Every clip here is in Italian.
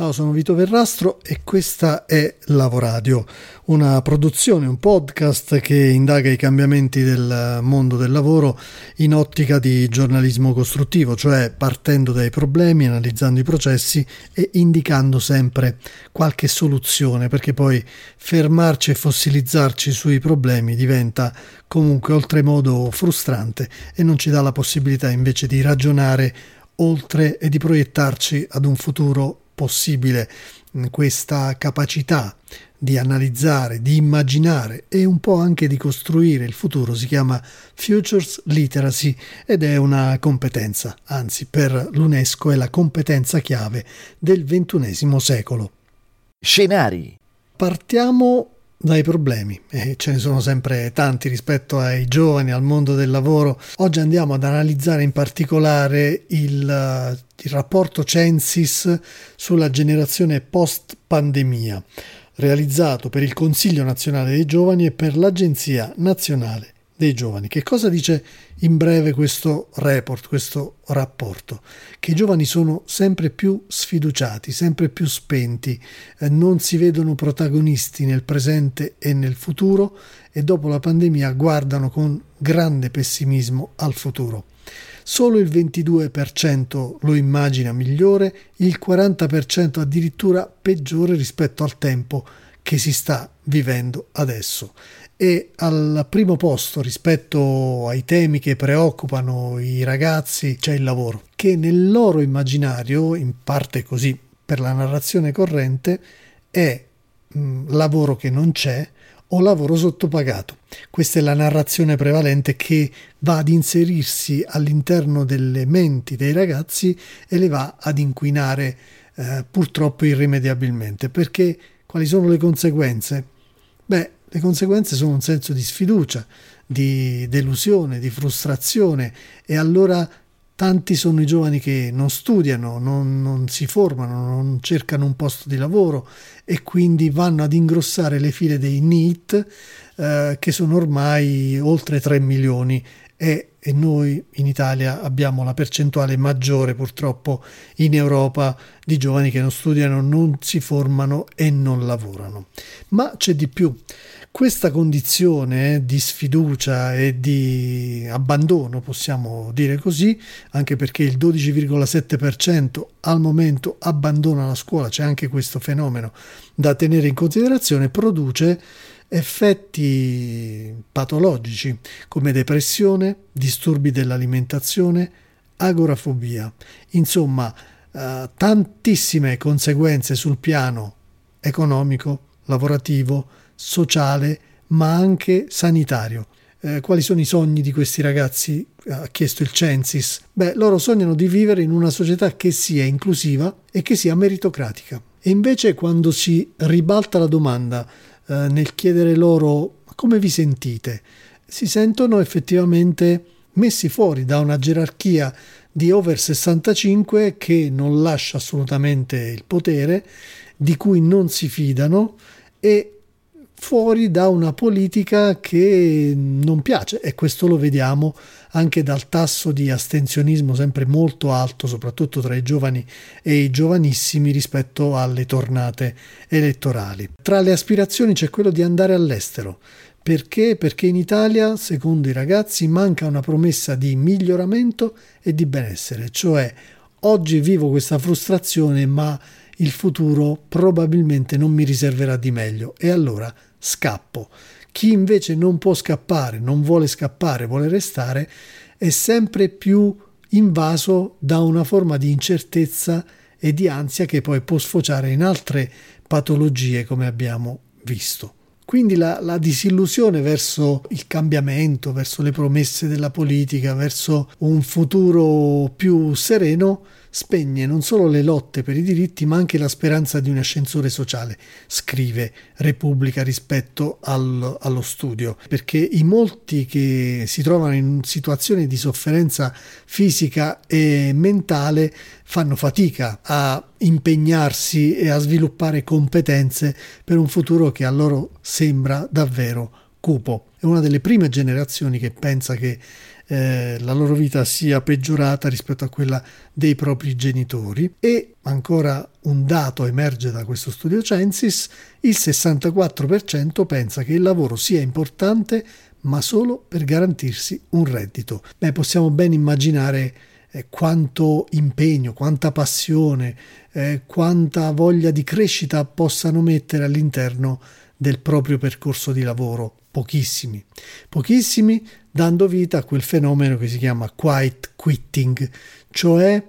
Ciao, sono Vito Verrastro e questa è Lavoradio, una produzione, un podcast che indaga i cambiamenti del mondo del lavoro in ottica di giornalismo costruttivo, cioè partendo dai problemi, analizzando i processi e indicando sempre qualche soluzione, perché poi fermarci e fossilizzarci sui problemi diventa comunque oltremodo frustrante e non ci dà la possibilità invece di ragionare oltre e di proiettarci ad un futuro possibile questa capacità di analizzare, di immaginare e un po' anche di costruire il futuro si chiama Futures Literacy ed è una competenza, anzi per l'UNESCO è la competenza chiave del XXI secolo. Scenari. Partiamo dai problemi e ce ne sono sempre tanti rispetto ai giovani, al mondo del lavoro. Oggi andiamo ad analizzare in particolare il, il rapporto Censis sulla generazione post pandemia realizzato per il Consiglio nazionale dei giovani e per l'Agenzia nazionale dei giovani. Che cosa dice in breve questo report, questo rapporto? Che i giovani sono sempre più sfiduciati, sempre più spenti, eh, non si vedono protagonisti nel presente e nel futuro e dopo la pandemia guardano con grande pessimismo al futuro. Solo il 22% lo immagina migliore, il 40% addirittura peggiore rispetto al tempo che si sta vivendo adesso e al primo posto rispetto ai temi che preoccupano i ragazzi c'è il lavoro, che nel loro immaginario, in parte così per la narrazione corrente, è mh, lavoro che non c'è o lavoro sottopagato. Questa è la narrazione prevalente che va ad inserirsi all'interno delle menti dei ragazzi e le va ad inquinare eh, purtroppo irrimediabilmente. Perché quali sono le conseguenze? Beh, le conseguenze sono un senso di sfiducia, di delusione, di frustrazione e allora tanti sono i giovani che non studiano, non, non, si formano, non cercano un posto di lavoro e quindi vanno ad ingrossare le file dei NEET eh, che sono ormai oltre 3 milioni e e noi in Italia abbiamo la percentuale maggiore purtroppo in Europa di giovani che non studiano, non si formano e non lavorano. Ma c'è di più. Questa condizione di sfiducia e di abbandono, possiamo dire così, anche perché il 12,7% al momento abbandona la scuola, c'è anche questo fenomeno da tenere in considerazione, produce effetti patologici come depressione, disturbi dell'alimentazione, agorafobia, insomma eh, tantissime conseguenze sul piano economico, lavorativo, sociale, ma anche sanitario. Eh, quali sono i sogni di questi ragazzi? Ha chiesto il Censis. Beh, loro sognano di vivere in una società che sia inclusiva e che sia meritocratica. E invece quando si ribalta la domanda eh, nel chiedere loro come vi sentite, si sentono effettivamente messi fuori da una gerarchia di over 65 che non lascia assolutamente il potere, di cui non si fidano e fuori da una politica che non piace e questo lo vediamo anche dal tasso di astensionismo sempre molto alto, soprattutto tra i giovani e i giovanissimi rispetto alle tornate elettorali. Tra le aspirazioni c'è quello di andare all'estero. Perché? Perché in Italia, secondo i ragazzi, manca una promessa di miglioramento e di benessere, cioè oggi vivo questa frustrazione ma il futuro probabilmente non mi riserverà di meglio e allora scappo. Chi invece non può scappare, non vuole scappare, vuole restare, è sempre più invaso da una forma di incertezza e di ansia che poi può sfociare in altre patologie come abbiamo visto. Quindi la, la, disillusione verso il cambiamento, verso le promesse della politica, verso un futuro più sereno spegne non solo le lotte per i diritti, ma anche la speranza di un ascensore sociale, scrive Repubblica rispetto al, allo studio, perché i molti che si trovano in situazioni di sofferenza fisica e mentale fanno fatica a impegnarsi e a sviluppare competenze per un futuro che a loro sembra davvero cupo. È una delle prime generazioni che pensa che eh, la loro vita sia peggiorata rispetto a quella dei propri genitori e ancora un dato emerge da questo studio Censis, il 64% pensa che il lavoro sia importante ma solo per garantirsi un reddito. Beh, possiamo ben immaginare eh, quanto impegno, quanta passione, eh, quanta voglia di crescita possano mettere all'interno del proprio percorso di lavoro. Pochissimi, pochissimi dando vita a quel fenomeno che si chiama quiet quitting, cioè,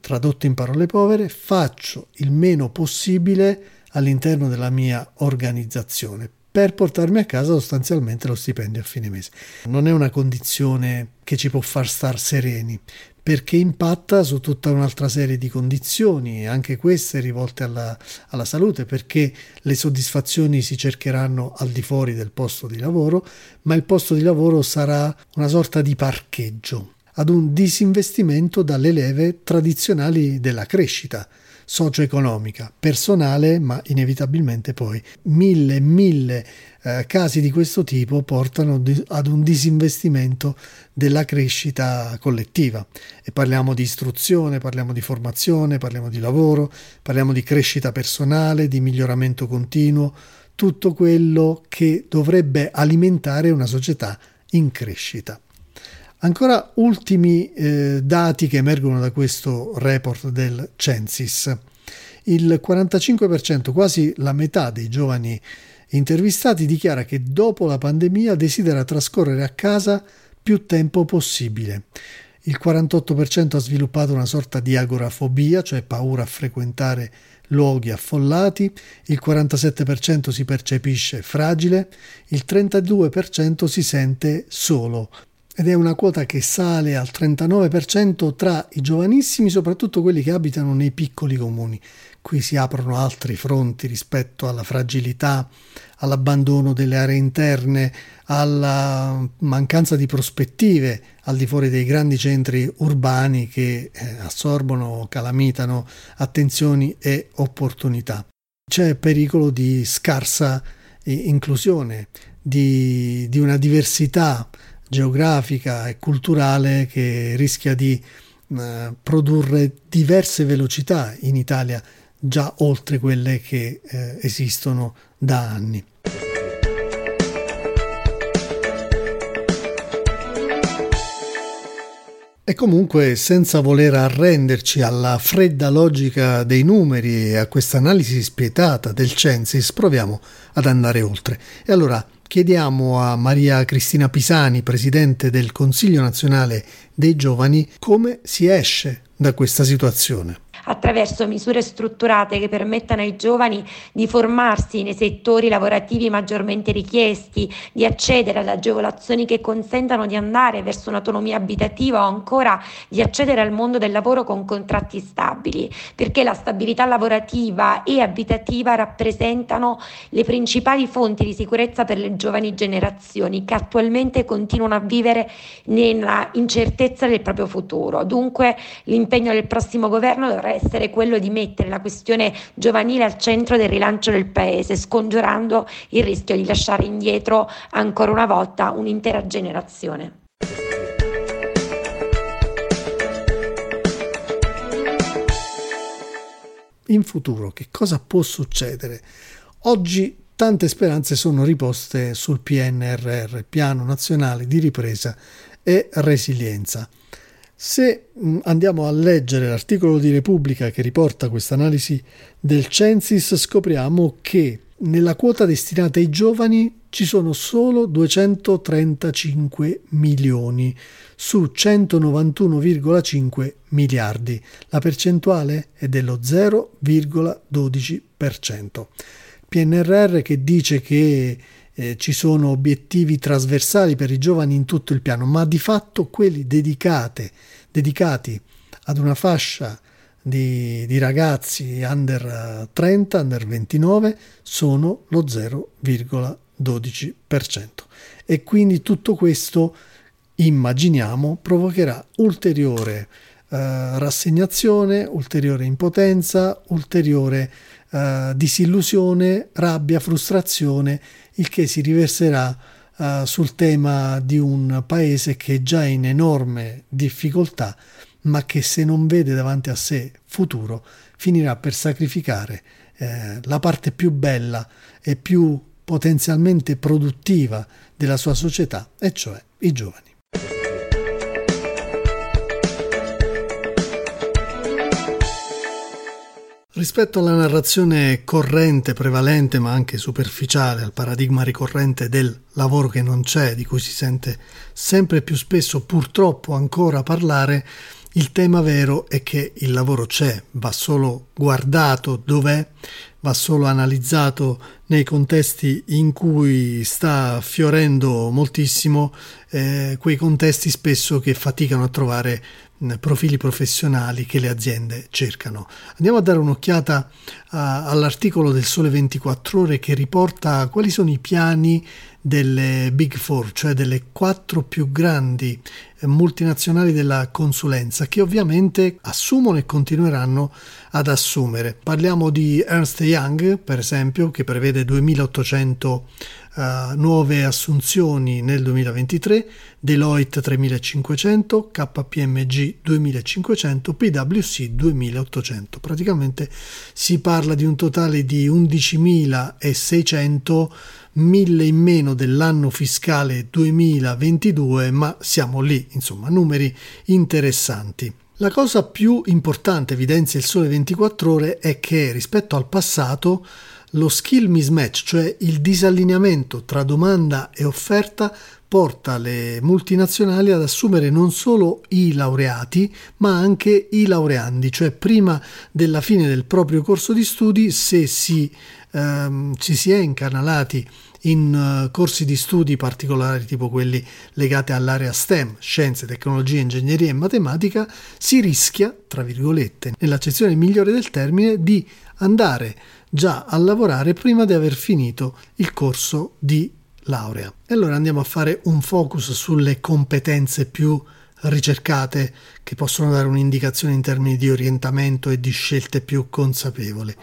tradotto in parole povere, faccio il meno possibile all'interno della mia organizzazione per portarmi a casa sostanzialmente lo stipendio a fine mese. Non è una condizione che ci può far star sereni, perché impatta su tutta un'altra serie di condizioni, anche queste rivolte alla, alla, salute, perché le soddisfazioni si cercheranno al di fuori del posto di lavoro, ma il posto di lavoro sarà una sorta di parcheggio ad un disinvestimento dalle leve tradizionali della crescita socio-economica, personale, ma inevitabilmente poi mille e mille eh, casi di questo tipo portano di, ad un disinvestimento della crescita collettiva. E parliamo di istruzione, parliamo di formazione, parliamo di lavoro, parliamo di crescita personale, di miglioramento continuo, tutto quello che dovrebbe alimentare una società in crescita. Ancora ultimi eh, dati che emergono da questo report del Censis. Il 45%, quasi la metà dei giovani intervistati, dichiara che dopo la pandemia desidera trascorrere a casa più tempo possibile. Il 48% ha sviluppato una sorta di agorafobia, cioè paura a frequentare luoghi affollati, il 47% si percepisce fragile, il 32% si sente solo, ed è una quota che sale al 39% tra i giovanissimi, soprattutto quelli che abitano nei piccoli comuni. Qui si aprono altri fronti rispetto alla fragilità, all'abbandono delle aree interne, alla mancanza di prospettive al di fuori dei grandi centri urbani che eh, assorbono, calamitano attenzioni e opportunità. C'è pericolo di scarsa eh, inclusione, di, di una diversità geografica e culturale che rischia di eh, produrre diverse velocità in Italia già oltre quelle che eh, esistono da anni. E comunque, senza voler arrenderci alla fredda logica dei numeri e a questa analisi spietata del Censis, proviamo ad andare oltre. E allora chiediamo a Maria Cristina Pisani, presidente del Consiglio nazionale dei giovani, come si esce da questa situazione attraverso misure strutturate che permettano ai giovani di formarsi nei settori lavorativi maggiormente richiesti, di accedere alle agevolazioni che consentano di andare verso un'autonomia abitativa o ancora di accedere al mondo del lavoro con contratti stabili, perché la stabilità lavorativa e abitativa rappresentano le principali fonti di sicurezza per le giovani generazioni che attualmente continuano a vivere nella incertezza del proprio futuro. Dunque l'impegno del prossimo governo dovrà essere quello di mettere la questione giovanile al centro del rilancio del Paese, scongiurando il rischio di lasciare indietro ancora una volta un'intera generazione. In futuro che cosa può succedere? Oggi tante speranze sono riposte sul PNRR, Piano Nazionale di Ripresa e Resilienza. Se mm, andiamo a leggere l'articolo di Repubblica che riporta questa analisi del Censis, scopriamo che nella quota destinata ai giovani ci sono solo 235 milioni su 191,5 miliardi. La percentuale è dello 0,12%. PNRR che dice che eh, ci sono obiettivi trasversali per i giovani in tutto il piano, ma di fatto quelli dedicate, dedicati ad una fascia di, di ragazzi under 30, under 29 sono lo 0,12% e quindi tutto questo immaginiamo provocherà ulteriore eh, rassegnazione, ulteriore impotenza, ulteriore eh, disillusione, rabbia, frustrazione, il che si riverserà eh, sul tema di un paese che è già in enorme difficoltà, ma che se non vede davanti a sé futuro finirà per sacrificare eh, la parte più bella e più potenzialmente produttiva della sua società, e cioè i giovani. Rispetto alla narrazione corrente, prevalente, ma anche superficiale, al paradigma ricorrente del lavoro che non c'è, di cui si sente sempre più spesso purtroppo ancora parlare, il tema vero è che il lavoro c'è, va solo guardato dov'è, va solo analizzato nei contesti in cui sta fiorendo moltissimo, eh, quei contesti spesso che faticano a trovare profili professionali che le aziende cercano. Andiamo a dare un'occhiata a, all'articolo del Sole 24 ore che riporta quali sono i piani delle Big Four, cioè delle quattro più grandi eh, multinazionali della consulenza, che ovviamente assumono e continueranno ad assumere. Parliamo di Ernst Young, per esempio, che prevede 2800 uh, nuove assunzioni nel 2023, Deloitte 3500, KPMG 2500, PwC 2800. Praticamente si parla di un totale di 11.600 1000 in meno dell'anno fiscale 2022, ma siamo lì, insomma, numeri interessanti. La cosa più importante, evidenzia il Sole 24 ore, è che rispetto al passato lo skill mismatch, cioè il disallineamento tra domanda e offerta, porta le multinazionali ad assumere non solo i laureati, ma anche i laureandi, cioè prima della fine del proprio corso di studi, se si, ehm, ci si è incanalati in uh, corsi di studi particolari tipo quelli legati all'area STEM, scienze, tecnologie, ingegneria e matematica, si rischia, tra virgolette, nell'accezione migliore del termine, di andare già a lavorare prima di aver finito il corso di laurea. E allora andiamo a fare un focus sulle competenze più ricercate che possono dare un'indicazione in termini di orientamento e di scelte più consapevoli.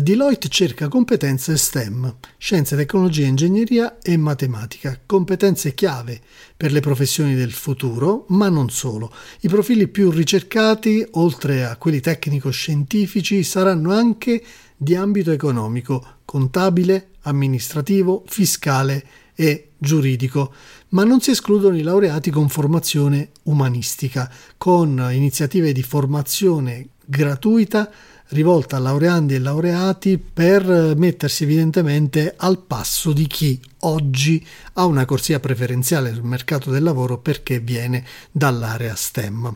Deloitte cerca competenze STEM, scienze, tecnologia, ingegneria e matematica, competenze chiave per le professioni del futuro, ma non solo. I profili più ricercati, oltre a quelli tecnico-scientifici, saranno anche di ambito economico, contabile, amministrativo, fiscale e giuridico, ma non si escludono i laureati con formazione umanistica, con iniziative di formazione gratuita rivolta a laureandi e laureati per mettersi evidentemente al passo di chi oggi ha una corsia preferenziale sul mercato del lavoro perché viene dall'area STEM.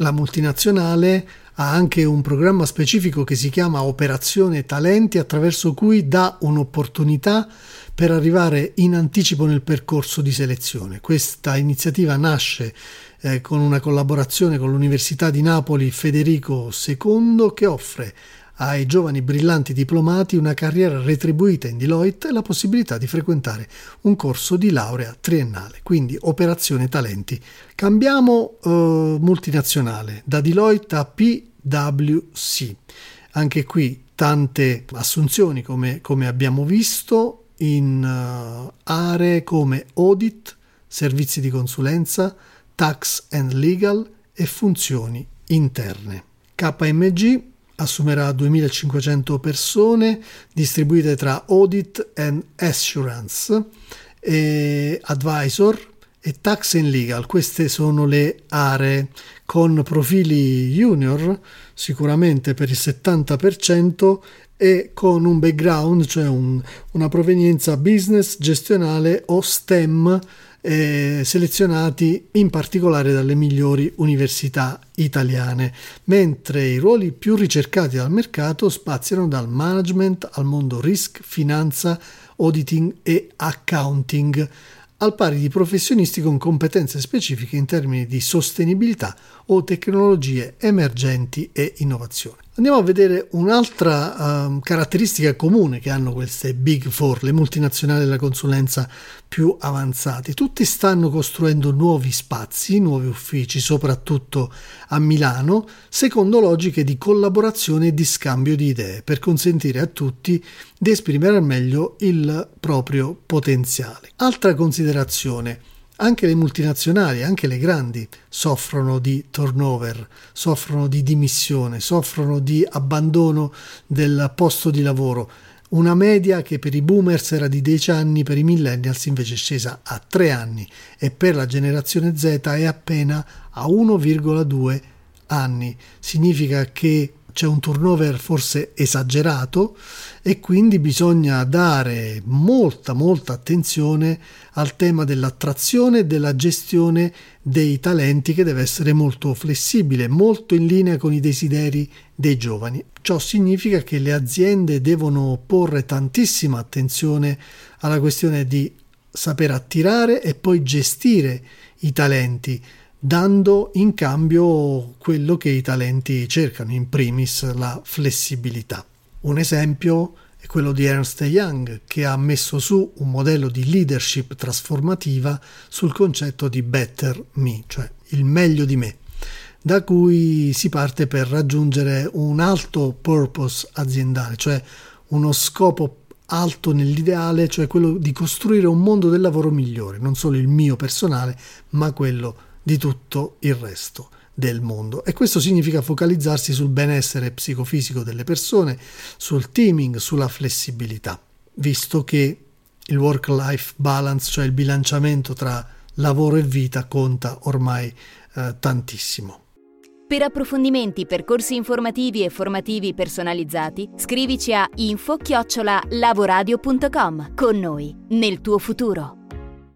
La multinazionale ha anche un programma specifico che si chiama Operazione Talenti attraverso cui dà un'opportunità per arrivare in anticipo nel percorso di selezione. Questa iniziativa nasce eh, con una collaborazione con l'Università di Napoli Federico II che offre ai giovani brillanti diplomati una carriera retribuita in Deloitte e la possibilità di frequentare un corso di laurea triennale, quindi operazione talenti. Cambiamo eh, multinazionale da Deloitte a PwC. Anche qui tante assunzioni come, come abbiamo visto in uh, aree come audit, servizi di consulenza, tax and legal e funzioni interne. KMG assumerà 2500 persone distribuite tra audit and assurance, e advisor e tax and legal. Queste sono le aree con profili junior, sicuramente per il 70%, e con un background, cioè un, una provenienza business, gestionale o STEM eh, selezionati in particolare dalle migliori università italiane, mentre i ruoli più ricercati dal mercato spaziano dal management al mondo risk, finanza, auditing e accounting. al pari di professionisti con competenze specifiche in termini di sostenibilità o tecnologie emergenti e innovazione. Andiamo a vedere un'altra uh, caratteristica comune che hanno queste Big Four, le multinazionali della consulenza più avanzate. Tutti stanno costruendo nuovi spazi, nuovi uffici, soprattutto a Milano, secondo logiche di collaborazione e di scambio di idee, per consentire a tutti di esprimere al meglio il proprio potenziale. Altra considerazione. Anche le multinazionali, anche le grandi, soffrono di turnover, soffrono di dimissione, soffrono di abbandono del posto di lavoro. Una media che per i boomers era di 10 anni, per i millennials invece è scesa a 3 anni e per la generazione Z è appena a 1,2 anni. Significa che c'è un turnover forse esagerato e quindi bisogna dare molta molta attenzione al tema dell'attrazione e della gestione dei talenti che deve essere molto flessibile, molto in linea con i desideri dei giovani. Ciò significa che le aziende devono porre tantissima attenzione alla questione di saper attirare e poi gestire i talenti dando in cambio quello che i talenti cercano, in primis la flessibilità. Un esempio è quello di Ernst Young, che ha messo su un modello di leadership trasformativa sul concetto di better me, cioè il meglio di me, da cui si parte per raggiungere un alto purpose aziendale, cioè uno scopo alto nell'ideale, cioè quello di costruire un mondo del lavoro migliore, non solo il mio personale, ma quello di tutto il resto del mondo e questo significa focalizzarsi sul benessere psicofisico delle persone, sul teaming, sulla flessibilità, visto che il work-life balance, cioè il bilanciamento tra lavoro e vita, conta ormai eh, tantissimo. Per approfondimenti, percorsi informativi e formativi personalizzati, scrivici a info-lavoradio.com con noi, nel tuo futuro.